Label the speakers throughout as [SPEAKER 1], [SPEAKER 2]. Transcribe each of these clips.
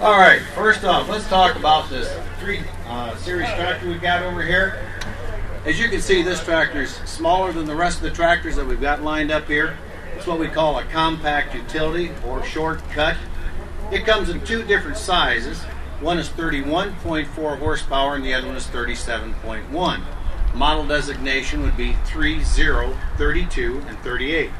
[SPEAKER 1] All right, first off, let's talk about this three uh, series tractor we've got over here. As you can see, this tractor is smaller than the rest of the tractors that we've got lined up here. It's what we call a compact utility or shortcut. It comes in two different sizes. One is 31.4 horsepower and the other one is 37.1. Model designation would be 30, 32, and 38.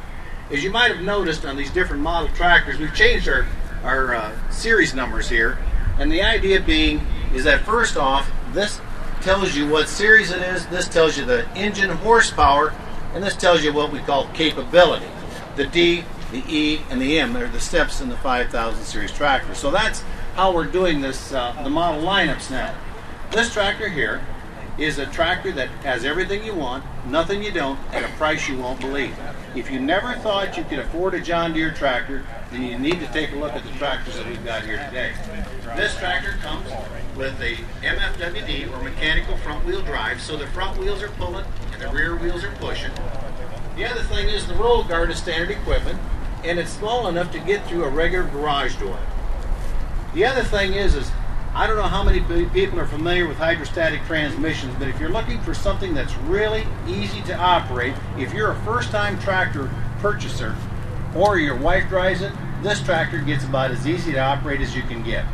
[SPEAKER 1] As you might have noticed on these different model tractors, we've changed our our uh, series numbers here. And the idea being is that first off, this tells you what series it is, this tells you the engine horsepower, and this tells you what we call capability. The D, the E, and the M are the steps in the 5000 series tractor. So that's how we're doing this, uh, the model lineups now. This tractor here is a tractor that has everything you want, nothing you don't, at a price you won't believe. If you never thought you could afford a John Deere tractor, then you need to take a look at the tractors that we've got here today. This tractor comes with a MFWD or mechanical front wheel drive, so the front wheels are pulling and the rear wheels are pushing. The other thing is the roll guard is standard equipment, and it's small enough to get through a regular garage door. The other thing is, is I don't know how many people are familiar with hydrostatic transmissions, but if you're looking for something that's really easy to operate, if you're a first-time tractor purchaser or your wife drives it, this tractor gets about as easy to operate as you can get.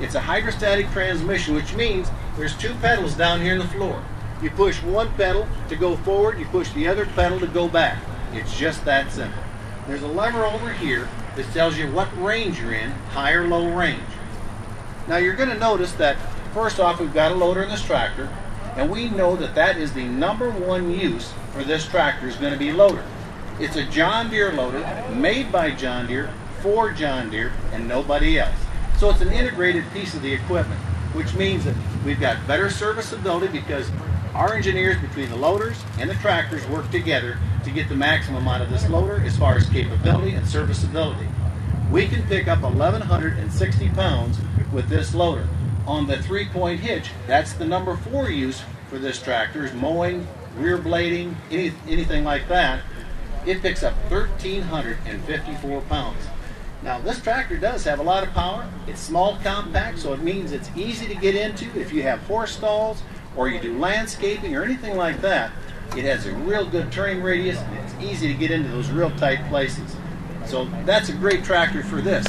[SPEAKER 1] It's a hydrostatic transmission, which means there's two pedals down here in the floor. You push one pedal to go forward, you push the other pedal to go back. It's just that simple. There's a lever over here that tells you what range you're in, high or low range. Now you're going to notice that first off we've got a loader in this tractor and we know that that is the number one use for this tractor is going to be loader. It's a John Deere loader made by John Deere for John Deere and nobody else. So it's an integrated piece of the equipment, which means that we've got better serviceability because our engineers between the loaders and the tractors work together to get the maximum out of this loader as far as capability and serviceability. We can pick up 1,160 pounds with this loader. On the three-point hitch, that's the number four use for this tractor, is mowing, rear blading, any, anything like that. It picks up 1,354 pounds. Now this tractor does have a lot of power. It's small compact, so it means it's easy to get into if you have horse stalls or you do landscaping or anything like that. It has a real good turning radius and it's easy to get into those real tight places. So that's a great tractor for this.